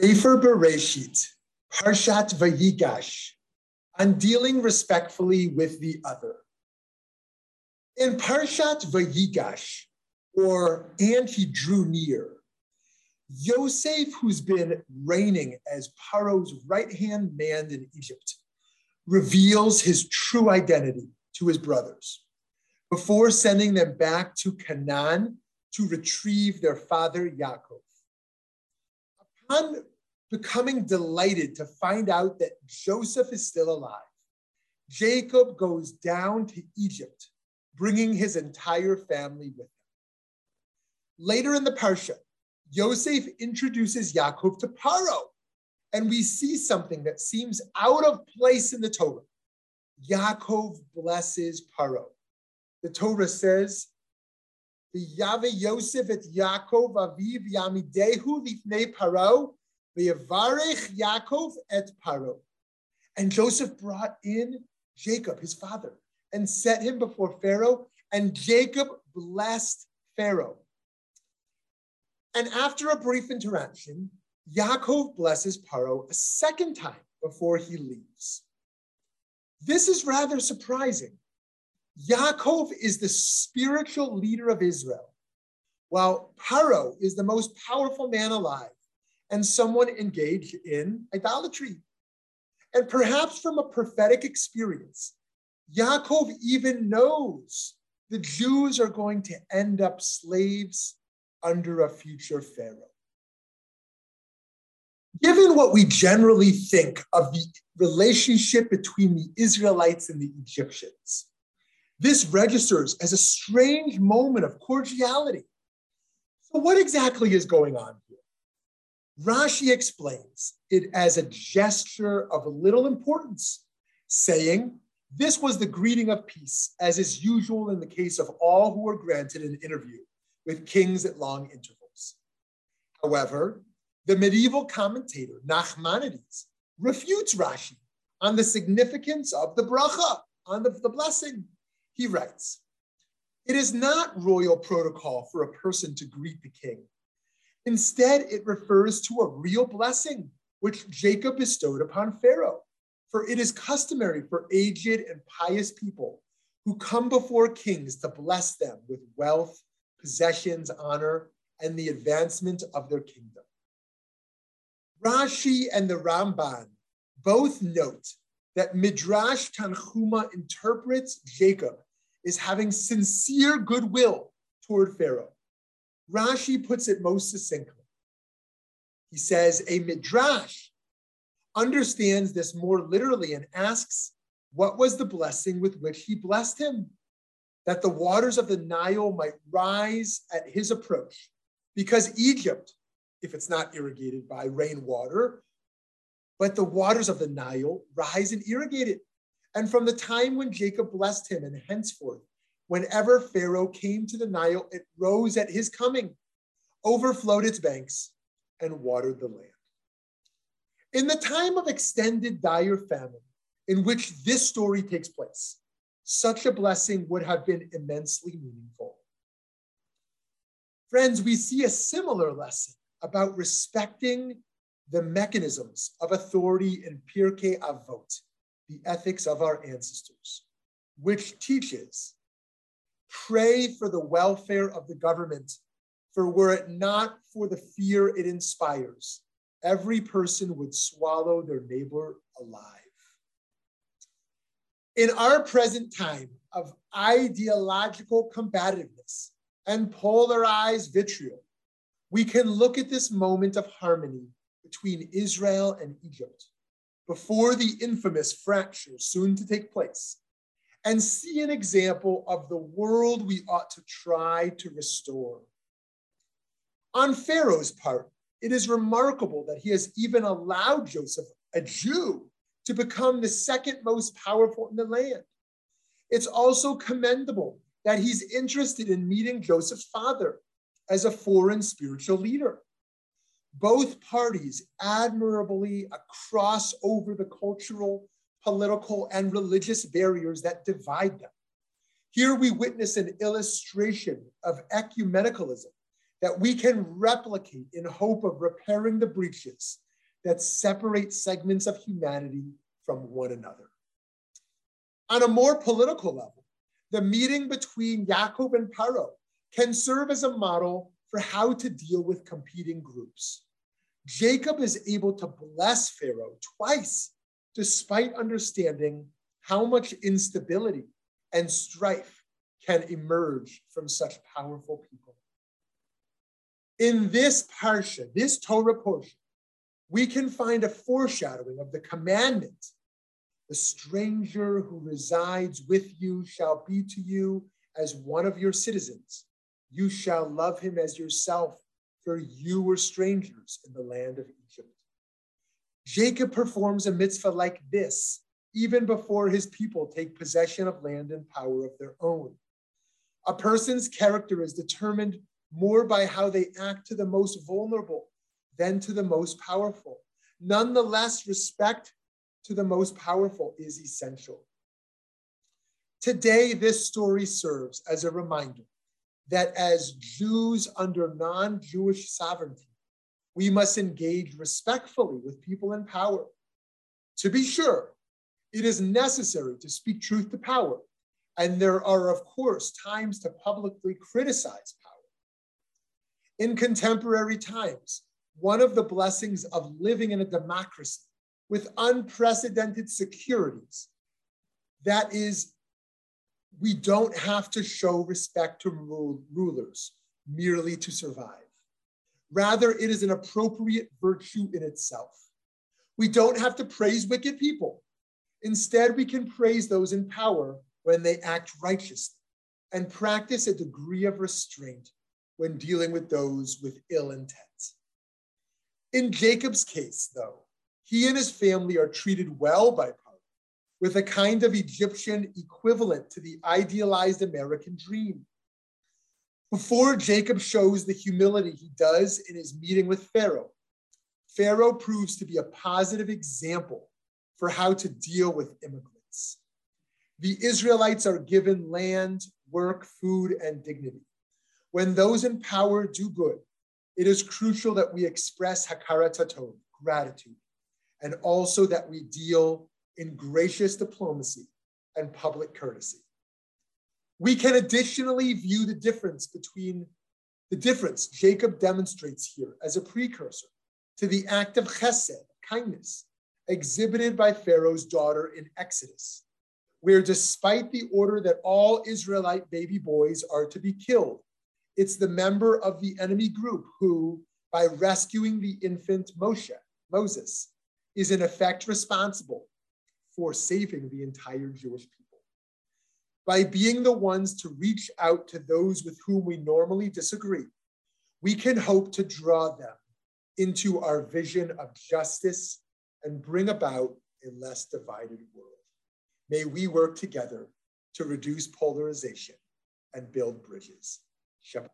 Sefer Bereshit, Parshat Vayigash, on dealing respectfully with the other. In Parshat Vayigash, or and he drew near, Yosef, who's been reigning as Paro's right hand man in Egypt, reveals his true identity to his brothers before sending them back to Canaan to retrieve their father Yaakov. Upon becoming delighted to find out that Joseph is still alive, Jacob goes down to Egypt, bringing his entire family with him. Later in the Parsha, Yosef introduces Yaakov to Paro, and we see something that seems out of place in the Torah. Yaakov blesses Paro. The Torah says, Yave Yosef et Yaakov aviv yamidehu lifnei Paro, v'yavarech Yaakov et Paro. And Joseph brought in Jacob, his father, and set him before Pharaoh, and Jacob blessed Pharaoh. And after a brief interaction, Yaakov blesses Paro a second time before he leaves. This is rather surprising. Yaakov is the spiritual leader of Israel, while Paro is the most powerful man alive and someone engaged in idolatry. And perhaps from a prophetic experience, Yaakov even knows the Jews are going to end up slaves under a future Pharaoh. Given what we generally think of the relationship between the Israelites and the Egyptians, this registers as a strange moment of cordiality. So, what exactly is going on here? Rashi explains it as a gesture of little importance, saying, This was the greeting of peace, as is usual in the case of all who are granted an interview with kings at long intervals. However, the medieval commentator Nachmanides refutes Rashi on the significance of the bracha, on the, the blessing. He writes, It is not royal protocol for a person to greet the king. Instead, it refers to a real blessing which Jacob bestowed upon Pharaoh. For it is customary for aged and pious people who come before kings to bless them with wealth possessions, honor, and the advancement of their kingdom. Rashi and the Ramban both note that Midrash Tanchuma interprets Jacob as having sincere goodwill toward Pharaoh. Rashi puts it most succinctly. He says, a Midrash understands this more literally and asks, what was the blessing with which he blessed him? that the waters of the Nile might rise at his approach. Because Egypt, if it's not irrigated by rainwater, but the waters of the Nile rise and irrigate it. And from the time when Jacob blessed him and henceforth, whenever Pharaoh came to the Nile, it rose at his coming, overflowed its banks, and watered the land. In the time of extended dire famine, in which this story takes place, such a blessing would have been immensely meaningful. Friends, we see a similar lesson about respecting the mechanisms of authority in Pirkei Avot, the ethics of our ancestors, which teaches pray for the welfare of the government, for were it not for the fear it inspires, every person would swallow their neighbor alive. In our present time of ideological combativeness and polarized vitriol, we can look at this moment of harmony between Israel and Egypt before the infamous fracture soon to take place and see an example of the world we ought to try to restore. On Pharaoh's part, it is remarkable that he has even allowed Joseph, a Jew, to become the second most powerful in the land. It's also commendable that he's interested in meeting Joseph's father as a foreign spiritual leader. Both parties admirably cross over the cultural, political, and religious barriers that divide them. Here we witness an illustration of ecumenicalism that we can replicate in hope of repairing the breaches that separate segments of humanity from one another. On a more political level, the meeting between Yaakov and Paro can serve as a model for how to deal with competing groups. Jacob is able to bless Pharaoh twice, despite understanding how much instability and strife can emerge from such powerful people. In this parsha, this Torah portion, we can find a foreshadowing of the commandment the stranger who resides with you shall be to you as one of your citizens. You shall love him as yourself, for you were strangers in the land of Egypt. Jacob performs a mitzvah like this even before his people take possession of land and power of their own. A person's character is determined more by how they act to the most vulnerable than to the most powerful. Nonetheless, respect to the most powerful is essential. Today, this story serves as a reminder that as Jews under non Jewish sovereignty, we must engage respectfully with people in power. To be sure, it is necessary to speak truth to power, and there are, of course, times to publicly criticize power. In contemporary times, one of the blessings of living in a democracy with unprecedented securities. That is, we don't have to show respect to rulers merely to survive. Rather, it is an appropriate virtue in itself. We don't have to praise wicked people. Instead, we can praise those in power when they act righteously and practice a degree of restraint when dealing with those with ill intent. In Jacob's case, though, he and his family are treated well by with a kind of Egyptian equivalent to the idealized American dream. Before Jacob shows the humility he does in his meeting with Pharaoh, Pharaoh proves to be a positive example for how to deal with immigrants. The Israelites are given land, work, food, and dignity. When those in power do good, it is crucial that we express hakarat hatov, gratitude, and also that we deal in gracious diplomacy and public courtesy. We can additionally view the difference between the difference Jacob demonstrates here as a precursor to the act of chesed, kindness, exhibited by Pharaoh's daughter in Exodus, where despite the order that all Israelite baby boys are to be killed, it's the member of the enemy group who, by rescuing the infant Moshe, Moses, is in effect responsible for saving the entire Jewish people. By being the ones to reach out to those with whom we normally disagree, we can hope to draw them into our vision of justice and bring about a less divided world. May we work together to reduce polarization and build bridges. Shabbat.